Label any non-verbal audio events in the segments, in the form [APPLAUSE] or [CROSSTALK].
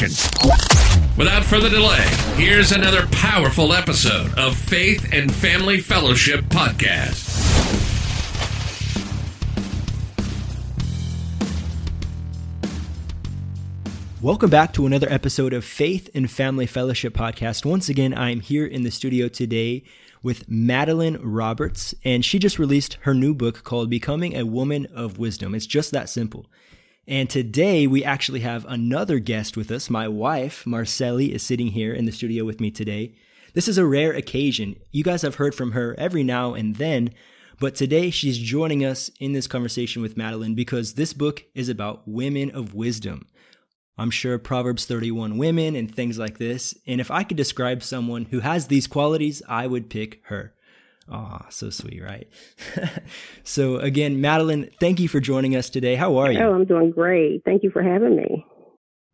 Without further delay, here's another powerful episode of Faith and Family Fellowship Podcast. Welcome back to another episode of Faith and Family Fellowship Podcast. Once again, I'm here in the studio today with Madeline Roberts, and she just released her new book called Becoming a Woman of Wisdom. It's just that simple. And today we actually have another guest with us. My wife, Marcelli, is sitting here in the studio with me today. This is a rare occasion. You guys have heard from her every now and then, but today she's joining us in this conversation with Madeline because this book is about women of wisdom. I'm sure Proverbs 31 women and things like this. And if I could describe someone who has these qualities, I would pick her. Ah, oh, so sweet, right? [LAUGHS] so again, Madeline, thank you for joining us today. How are you? Oh, I'm doing great. Thank you for having me.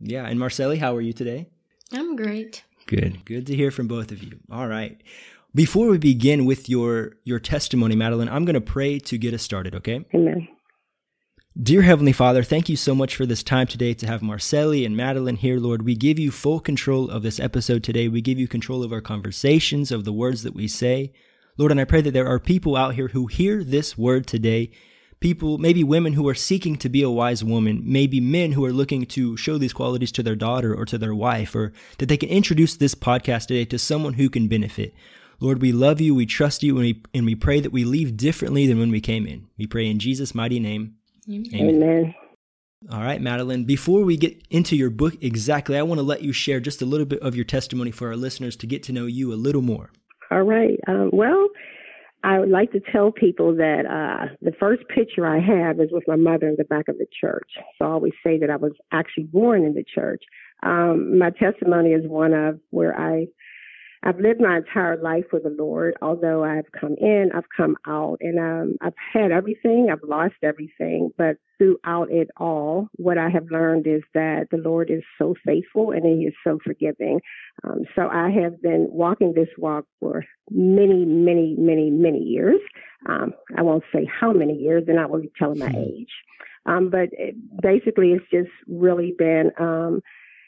Yeah, and Marcelli, how are you today? I'm great. Good. Good to hear from both of you. All right. Before we begin with your your testimony, Madeline, I'm going to pray to get us started, okay? Amen. Dear Heavenly Father, thank you so much for this time today to have Marcelli and Madeline here, Lord. We give you full control of this episode today. We give you control of our conversations, of the words that we say. Lord, and I pray that there are people out here who hear this word today. People, maybe women who are seeking to be a wise woman, maybe men who are looking to show these qualities to their daughter or to their wife, or that they can introduce this podcast today to someone who can benefit. Lord, we love you, we trust you, and we, and we pray that we leave differently than when we came in. We pray in Jesus' mighty name. Amen. Amen. All right, Madeline, before we get into your book exactly, I want to let you share just a little bit of your testimony for our listeners to get to know you a little more. All right. Um, well, I would like to tell people that uh, the first picture I have is with my mother in the back of the church. So I always say that I was actually born in the church. Um, my testimony is one of where I I've lived my entire life with the Lord. Although I've come in, I've come out, and um, I've had everything. I've lost everything, but throughout it all, what I have learned is that the Lord is so faithful and He is so forgiving. Um, so I have been walking this walk for many, many, many, many years. Um, I won't say how many years, and I will be telling my hmm. age. Um, but it, basically, it's just really been um,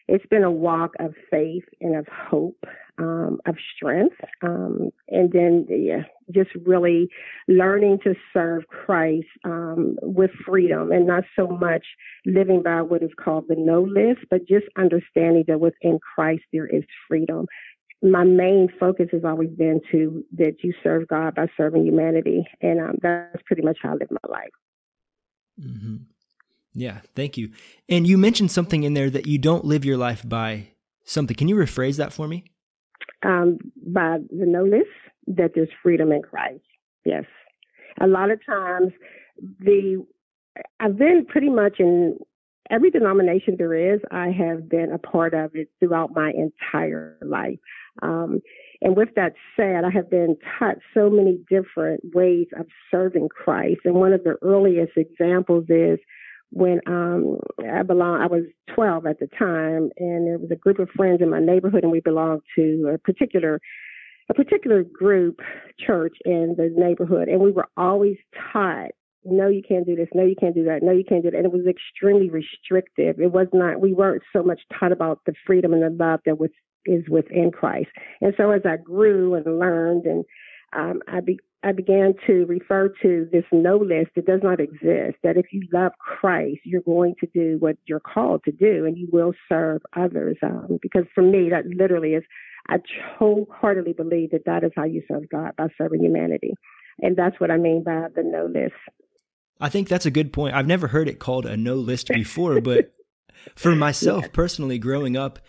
it's been a walk of faith and of hope, um, of strength, um, and then yeah, just really learning to serve Christ um, with freedom and not so much living by what is called the no list, but just understanding that within Christ there is freedom. My main focus has always been to that you serve God by serving humanity, and um, that's pretty much how I live my life. Mm-hmm. Yeah, thank you. And you mentioned something in there that you don't live your life by something. Can you rephrase that for me? Um, by the notice that there's freedom in Christ. Yes. A lot of times, the I've been pretty much in every denomination there is. I have been a part of it throughout my entire life. Um, and with that said, I have been taught so many different ways of serving Christ. And one of the earliest examples is when um, I belong, I was 12 at the time, and there was a group of friends in my neighborhood, and we belonged to a particular a particular group church in the neighborhood, and we were always taught, no, you can't do this, no, you can't do that, no, you can't do that, and it was extremely restrictive. It was not, we weren't so much taught about the freedom and the love that was is within Christ. And so as I grew and learned, and um, I be, I began to refer to this no list that does not exist. That if you love Christ, you're going to do what you're called to do, and you will serve others. Um, because for me, that literally is, I wholeheartedly believe that that is how you serve God by serving humanity, and that's what I mean by the no list. I think that's a good point. I've never heard it called a no list before, but for [LAUGHS] myself personally, growing up,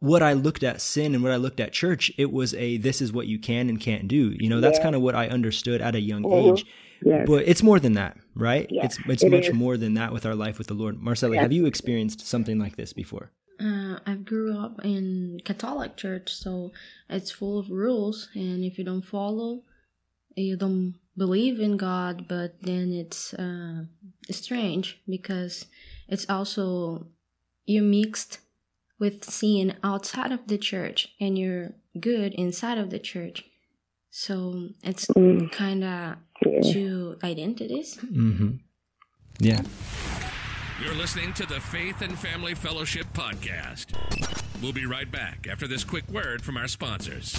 what I looked at sin and what I looked at church, it was a this is what you can and can't do. You know, that's yeah. kind of what I understood at a young mm-hmm. age. Yes. But it's more than that, right? It's it's it much is. more than that with our life with the Lord. Marcella, yes. have you experienced something like this before? Uh, I grew up in Catholic church, so it's full of rules, and if you don't follow, you don't believe in God. But then it's uh, strange because it's also you mixed with sin outside of the church, and you're good inside of the church. So it's mm. kind of yeah. two identities. Mm-hmm. Yeah. You're listening to the Faith and Family Fellowship Podcast. We'll be right back after this quick word from our sponsors.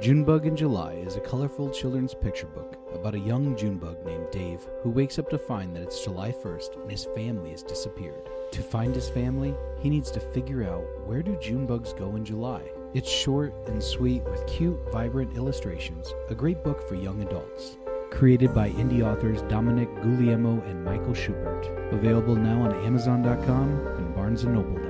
Junebug in July is a colorful children's picture book about a young Junebug named Dave who wakes up to find that it's July 1st and his family has disappeared. To find his family, he needs to figure out where do Junebugs go in July. It's short and sweet with cute, vibrant illustrations, a great book for young adults created by indie authors Dominic Guglielmo and Michael Schubert. Available now on Amazon.com and BarnesandNoble.com.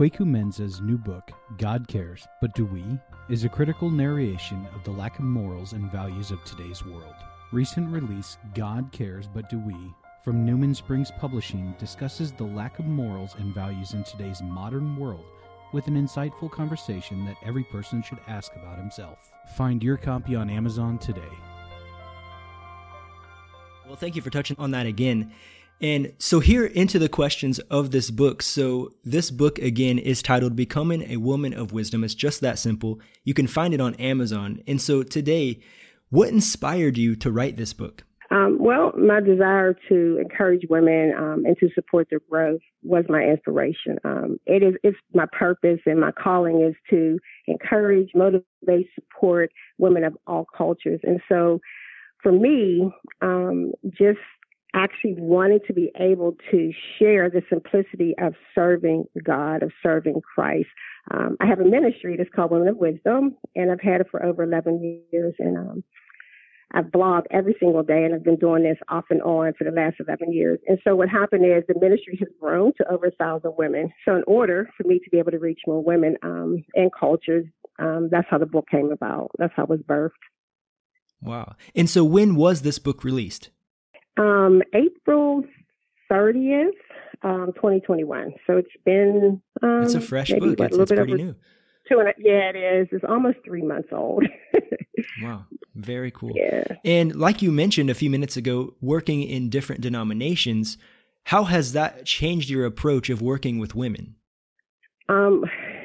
Kwaku Menza's new book, God Cares, But Do We? is a critical narration of the lack of morals and values of today's world. Recent release, God Cares, But Do We? from Newman Springs Publishing discusses the lack of morals and values in today's modern world with an insightful conversation that every person should ask about himself. Find your copy on Amazon today. Well, thank you for touching on that again. And so, here into the questions of this book. So, this book again is titled Becoming a Woman of Wisdom. It's just that simple. You can find it on Amazon. And so, today, what inspired you to write this book? Um, well, my desire to encourage women um, and to support their growth was my inspiration. Um, it is it's my purpose and my calling is to encourage, motivate, support women of all cultures. And so, for me, um, just actually wanted to be able to share the simplicity of serving God, of serving Christ. Um, I have a ministry that's called Women of Wisdom, and I've had it for over 11 years. And um, I've blogged every single day and I've been doing this off and on for the last 11 years. And so what happened is the ministry has grown to over a thousand women. So in order for me to be able to reach more women um, and cultures, um, that's how the book came about. That's how it was birthed. Wow. And so when was this book released? Um, April 30th, um, 2021. So it's been. it's a um, fresh book. What, it's, it's pretty new. Two and a, yeah, it is. It's almost three months old. [LAUGHS] wow. Very cool. Yeah. And like you mentioned a few minutes ago, working in different denominations, how has that changed your approach of working with women? Um,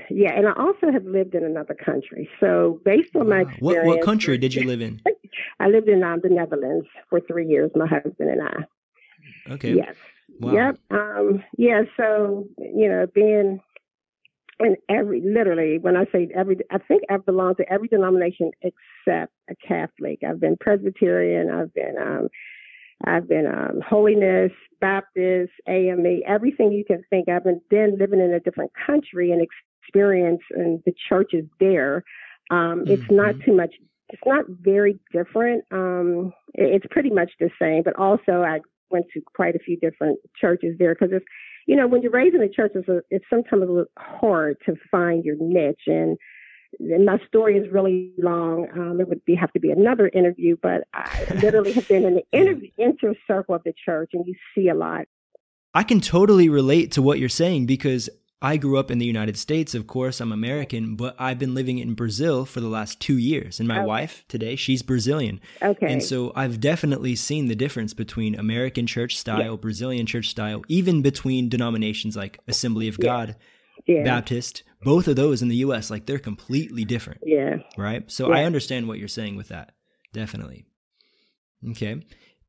yeah, and I also have lived in another country. So based on wow. my experience, what, what country did you live in? [LAUGHS] I lived in um, the Netherlands for three years. My husband and I. Okay. Yes. Wow. Yep. Um, yeah. So you know, being in every literally when I say every I think I belong to every denomination except a Catholic. I've been Presbyterian, I've been um I've been um holiness, Baptist, AME, everything you can think. I've been then living in a different country and experience and the churches there. Um mm-hmm. it's not mm-hmm. too much it's not very different. Um it's pretty much the same, but also I went to quite a few different churches there because it's you know, when you're raised in a church, it's, a, it's sometimes a little hard to find your niche. And, and my story is really long. Um, it would be have to be another interview, but I [LAUGHS] literally have been in the interview, inner circle of the church, and you see a lot. I can totally relate to what you're saying because I grew up in the United States, of course, I'm American, but I've been living in Brazil for the last two years. And my okay. wife today, she's Brazilian. Okay. And so I've definitely seen the difference between American church style, yeah. Brazilian church style, even between denominations like Assembly of God, yeah. Baptist, both of those in the US, like they're completely different. Yeah. Right. So yeah. I understand what you're saying with that. Definitely. Okay.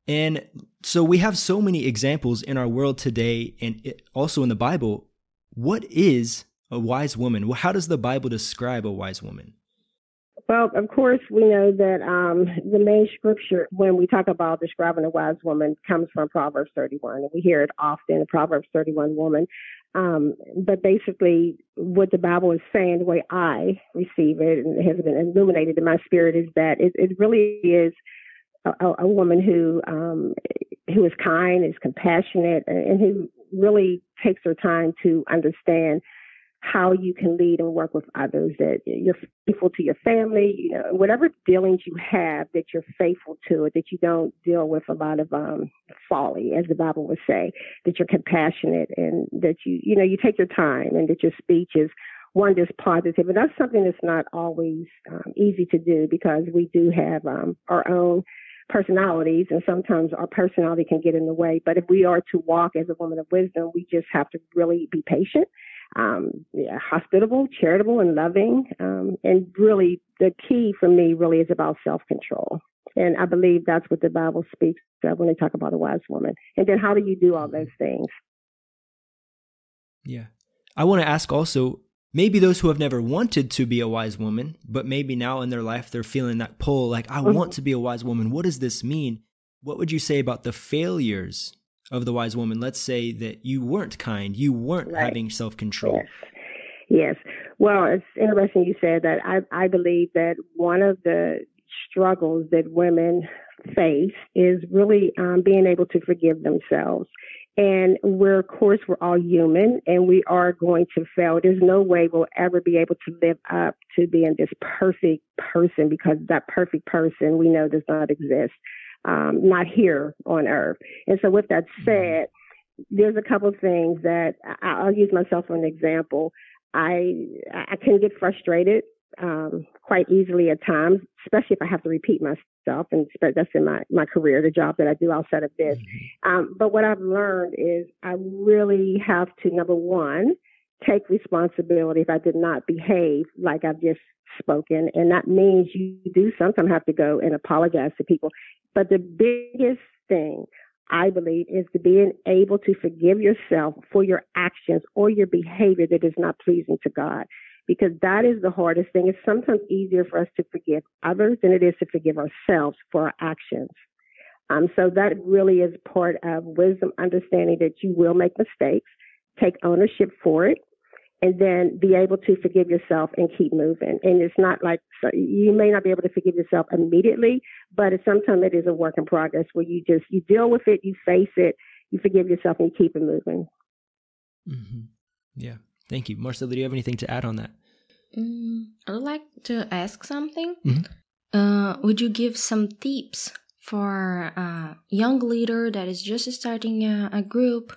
And so we have so many examples in our world today and also in the Bible what is a wise woman? How does the Bible describe a wise woman? Well, of course, we know that um, the main scripture when we talk about describing a wise woman comes from Proverbs 31. And we hear it often, Proverbs 31 woman. Um, but basically, what the Bible is saying, the way I receive it, and it has been illuminated in my spirit, is that it, it really is a, a woman who um, who is kind, is compassionate, and who really takes her time to understand how you can lead and work with others, that you're faithful to your family, you know, whatever dealings you have, that you're faithful to it, that you don't deal with a lot of um, folly, as the Bible would say, that you're compassionate and that you, you know, you take your time and that your speech is one that's positive. And that's something that's not always um, easy to do because we do have um, our own personalities and sometimes our personality can get in the way. But if we are to walk as a woman of wisdom, we just have to really be patient um, yeah, hospitable, charitable, and loving. Um, and really, the key for me really is about self control. And I believe that's what the Bible speaks of when they talk about a wise woman. And then how do you do all those things? Yeah. I want to ask also maybe those who have never wanted to be a wise woman, but maybe now in their life they're feeling that pull like, I mm-hmm. want to be a wise woman. What does this mean? What would you say about the failures of the wise woman, let's say that you weren't kind, you weren't right. having self control. Yes. yes. Well, it's interesting you said that. I, I believe that one of the struggles that women face is really um, being able to forgive themselves. And we're, of course, we're all human and we are going to fail. There's no way we'll ever be able to live up to being this perfect person because that perfect person we know does not exist um, not here on earth. And so, with that mm-hmm. said, there's a couple of things that I'll use myself for an example. I I can get frustrated um, quite easily at times, especially if I have to repeat myself, and that's in my my career, the job that I do outside of this. Um, but what I've learned is I really have to number one take responsibility if I did not behave like I've just spoken, and that means you do sometimes have to go and apologize to people. But the biggest thing I believe is to being able to forgive yourself for your actions or your behavior that is not pleasing to God. Because that is the hardest thing. It's sometimes easier for us to forgive others than it is to forgive ourselves for our actions. Um, so that really is part of wisdom, understanding that you will make mistakes, take ownership for it, and then be able to forgive yourself and keep moving. And it's not like so you may not be able to forgive yourself immediately, but it's, sometimes it is a work in progress where you just you deal with it, you face it, you forgive yourself, and you keep it moving. Mm-hmm. Yeah, thank you, Marcella. Do you have anything to add on that? Mm, I would like to ask something. Mm-hmm. Uh, would you give some tips for a young leader that is just starting a, a group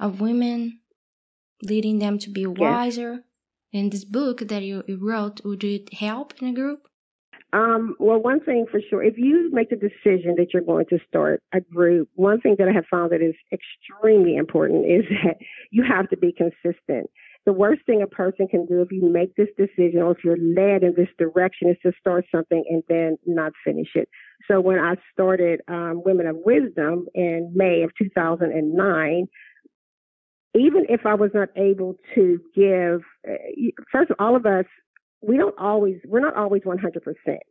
of women leading them to be wiser? Yes. In this book that you, wrote, would it help in a group? Um, well, one thing for sure, if you make the decision that you're going to start a group, one thing that I have found that is extremely important is [LAUGHS] that you have to be consistent. The worst thing a person can do if you make this decision or if you're led in this direction is to start something and then not finish it. So when I started um, Women of Wisdom in May of 2009, even if I was not able to give, uh, first of all, of us, we don't always, we're not always 100%.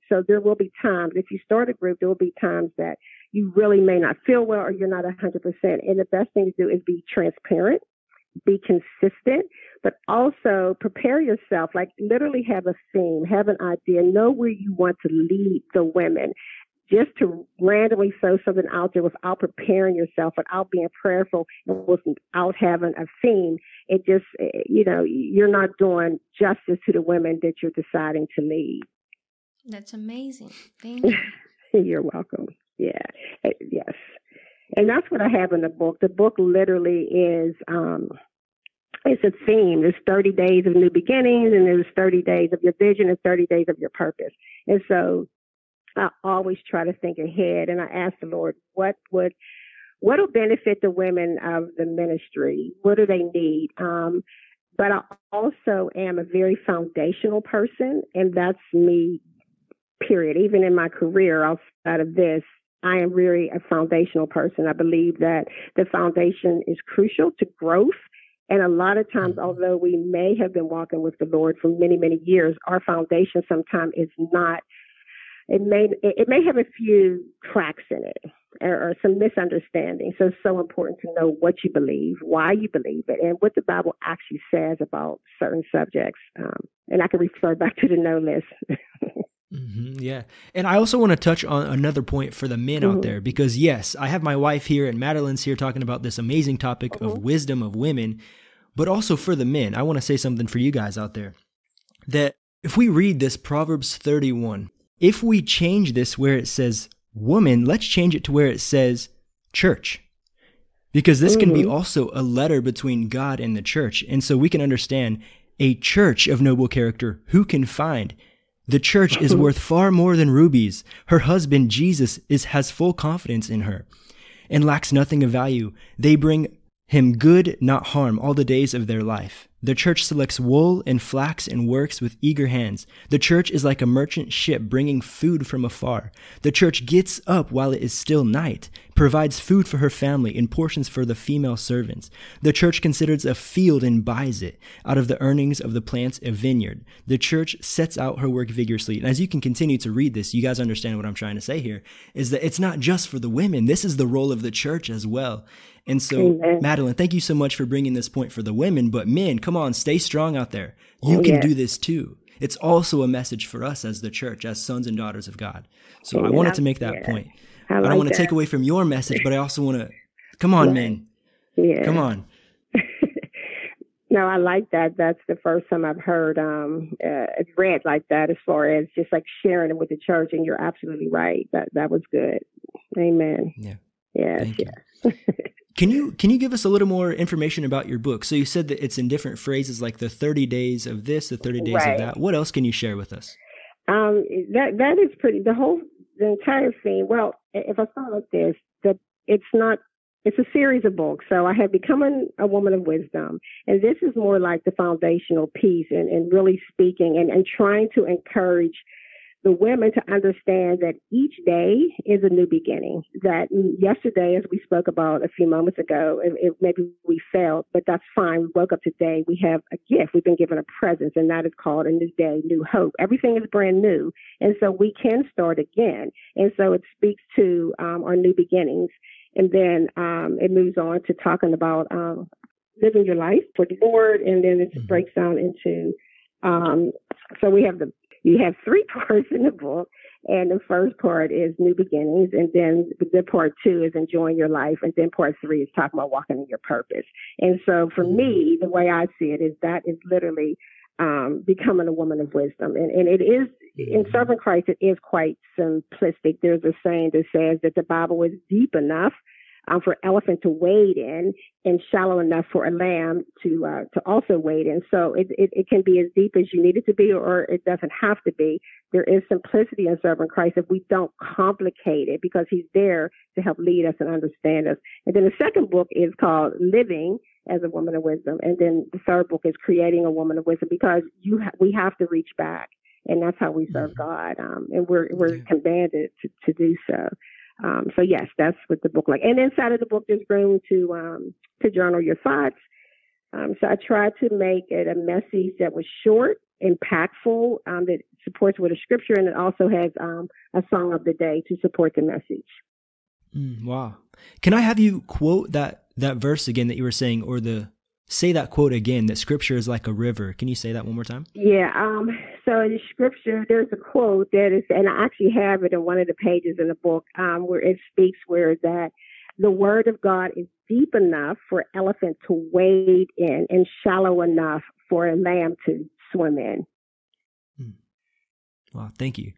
So there will be times, if you start a group, there will be times that you really may not feel well or you're not 100%. And the best thing to do is be transparent, be consistent, but also prepare yourself, like literally have a theme, have an idea, know where you want to lead the women just to randomly throw something out there without preparing yourself, without being prayerful, and without having a theme, it just, eh, you know, you're not doing justice to the women that you're deciding to lead. That's amazing. Thank you. [LAUGHS] you're welcome. Yeah. Eh, yes. And that's what I have in the book. The book literally is, um, it's a theme. There's 30 days of new beginnings, and there's 30 days of your vision and 30 days of your purpose. And so I always try to think ahead and I ask the Lord, what would what will benefit the women of the ministry? What do they need? Um, but I also am a very foundational person, and that's me, period. Even in my career outside of this, I am really a foundational person. I believe that the foundation is crucial to growth. And a lot of times, mm-hmm. although we may have been walking with the Lord for many, many years, our foundation sometimes is not it may it may have a few cracks in it or, or, some misunderstandings. So it's so important to know what you believe, why you believe it, and what the Bible actually says about certain subjects. Um, and I can refer back to the no list. [LAUGHS] Mm-hmm, yeah. And I also want to touch on another point for the men mm-hmm. out there because, yes, I have my wife here and Madeline's here talking about this amazing topic mm-hmm. of wisdom of women, but also for the men. I want to say something for you guys out there that if we read this Proverbs 31, if we change this where it says woman, let's change it to where it says church. Because this can be mm-hmm. also a letter between God and the church. And so we can understand a church of noble character who can find the church is [LAUGHS] worth far more than rubies. Her husband, Jesus, is, has full confidence in her and lacks nothing of value. They bring him good, not harm, all the days of their life. The church selects wool and flax and works with eager hands. The church is like a merchant ship bringing food from afar. The church gets up while it is still night, provides food for her family and portions for the female servants. The church considers a field and buys it. Out of the earnings of the plants, a vineyard. The church sets out her work vigorously. And as you can continue to read this, you guys understand what I'm trying to say here is that it's not just for the women. This is the role of the church as well. And so, Amen. Madeline, thank you so much for bringing this point for the women. But men, come on, stay strong out there. You oh, can yes. do this too. It's also a message for us as the church, as sons and daughters of God. So Amen. I wanted to make that yeah. point. I, like I don't want to take away from your message, but I also want to, come on, men. Yeah. Come on. [LAUGHS] no, I like that. That's the first time I've heard um uh, read like that as far as just like sharing it with the church. And you're absolutely right. That that was good. Amen. Yeah. Yes. yes. [LAUGHS] Can you can you give us a little more information about your book? So you said that it's in different phrases, like the thirty days of this, the thirty days right. of that. What else can you share with us? Um, that that is pretty. The whole the entire thing. Well, if I start like this, that it's not. It's a series of books. So I have become a woman of wisdom, and this is more like the foundational piece, and, and really speaking and, and trying to encourage the women to understand that each day is a new beginning. That yesterday, as we spoke about a few moments ago, it, it, maybe we failed, but that's fine. We woke up today. We have a gift. We've been given a presence, and that is called a new day, new hope. Everything is brand new. And so we can start again. And so it speaks to um, our new beginnings. And then um, it moves on to talking about um, living your life for the Lord. And then it mm-hmm. breaks down into um, so we have the you have three [LAUGHS] parts in the book. And the first part is new beginnings, and then the part two is enjoying your life, and then part three is talking about walking in your purpose. And so, for me, the way I see it is that is literally um, becoming a woman of wisdom, and, and it is in mm-hmm. serving Christ. It is quite simplistic. There's a saying that says that the Bible is deep enough um, for elephant to wade in and shallow enough for a lamb to uh, to also wade in. So it, it, it can be as deep as you need it to be, or it doesn't have to be. There is simplicity in serving Christ if we don't complicate it, because He's there to help lead us and understand us. And then the second book is called Living as a Woman of Wisdom, and then the third book is Creating a Woman of Wisdom, because you ha- we have to reach back and that's how we serve mm-hmm. God. Um, and we're we're commanded to, to do so. Um, so yes, that's what the book like. And inside of the book, there's room to um, to journal your thoughts. Um, so I tried to make it a message that was short, impactful, um, that supports with a scripture, and it also has um, a song of the day to support the message. Mm, wow! Can I have you quote that that verse again that you were saying, or the say that quote again? That scripture is like a river. Can you say that one more time? Yeah. So in the scripture, there's a quote that is, and I actually have it in one of the pages in the book, um, where it speaks where that the word of God is deep enough for elephant to wade in and shallow enough for a lamb to swim in. Hmm. Wow, thank you.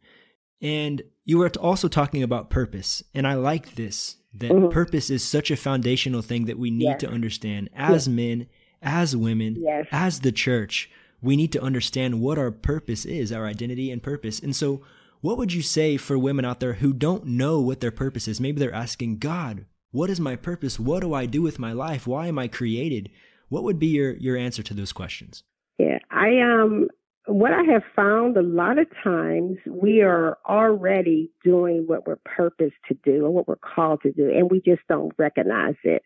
And you were also talking about purpose, and I like this that mm-hmm. purpose is such a foundational thing that we need yes. to understand as yes. men, as women, yes. as the church we need to understand what our purpose is, our identity and purpose. And so, what would you say for women out there who don't know what their purpose is? Maybe they're asking, God, what is my purpose? What do I do with my life? Why am I created? What would be your, your answer to those questions? Yeah, I um what I have found a lot of times we are already doing what we're purposed to do or what we're called to do, and we just don't recognize it.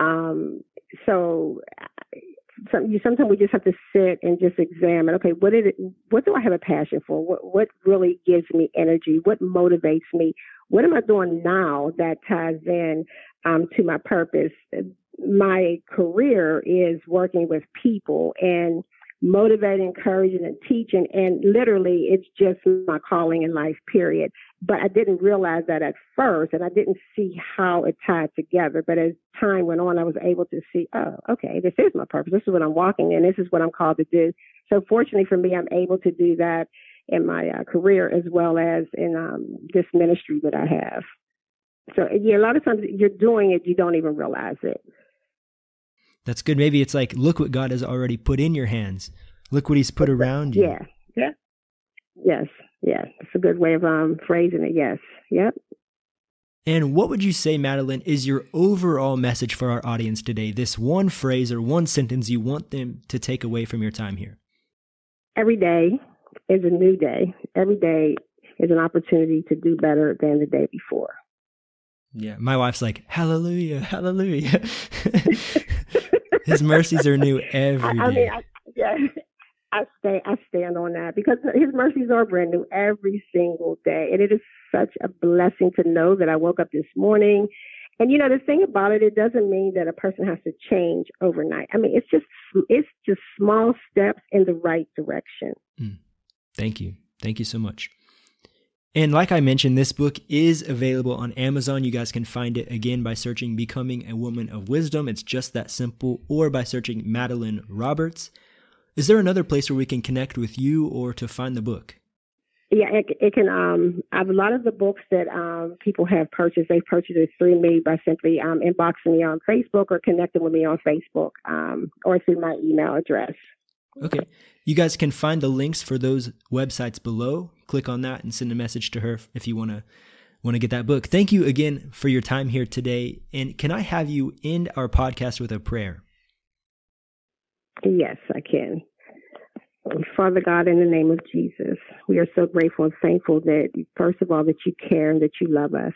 Um, so some, you, sometimes we just have to sit and just examine. Okay, what is it? What do I have a passion for? What what really gives me energy? What motivates me? What am I doing now that ties in um, to my purpose? My career is working with people, and motivating, encouraging, and teaching. And literally, it's just my calling in life, period. But I didn't realize that at first, and I didn't see how it tied together. But as time went on, I was able to see, oh, okay, this is my purpose. This is what I'm walking in. This is what I'm called to do. So fortunately for me, I'm able to do that in my uh, career as well as in um, this ministry that I have. So yeah, a lot of times you're doing it, you don't even realize it. That's good. Maybe it's like, look what God has already put in your hands. Look what He's put around you. Yeah. Yeah. Yes. Yeah. It's a good way of um, phrasing it. Yes. Yep. And what would you say, Madeline, is your overall message for our audience today? This one phrase or one sentence you want them to take away from your time here? Every day is a new day. Every day is an opportunity to do better than the day before. Yeah, my wife's like, Hallelujah, Hallelujah. [LAUGHS] His mercies are new [LAUGHS] every day. I, I mean, I, yeah, I stay, I stand on that because His mercies are brand new every single day, and it is such a blessing to know that I woke up this morning. And you know, the thing about it, it doesn't mean that a person has to change overnight. I mean, it's just, it's just small steps in the right direction. Mm. Thank you, thank you so much. And like I mentioned, this book is available on Amazon. You guys can find it again by searching Becoming a Woman of Wisdom. It's just that simple, or by searching Madeline Roberts. Is there another place where we can connect with you or to find the book? Yeah, it, it can. Um, I have a lot of the books that um, people have purchased. They've purchased it through me by simply um, inboxing me on Facebook or connecting with me on Facebook um, or through my email address. Okay. You guys can find the links for those websites below. Click on that and send a message to her if you want to want to get that book. Thank you again for your time here today. And can I have you end our podcast with a prayer? Yes, I can. Father God, in the name of Jesus, we are so grateful and thankful that, first of all, that you care and that you love us.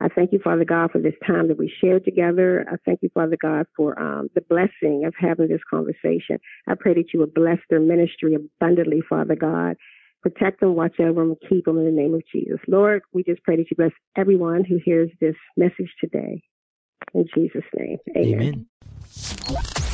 I thank you, Father God, for this time that we shared together. I thank you, Father God, for um, the blessing of having this conversation. I pray that you would bless their ministry abundantly, Father God. Protect them, watch over them, keep them in the name of Jesus. Lord, we just pray that you bless everyone who hears this message today. In Jesus' name, amen. amen.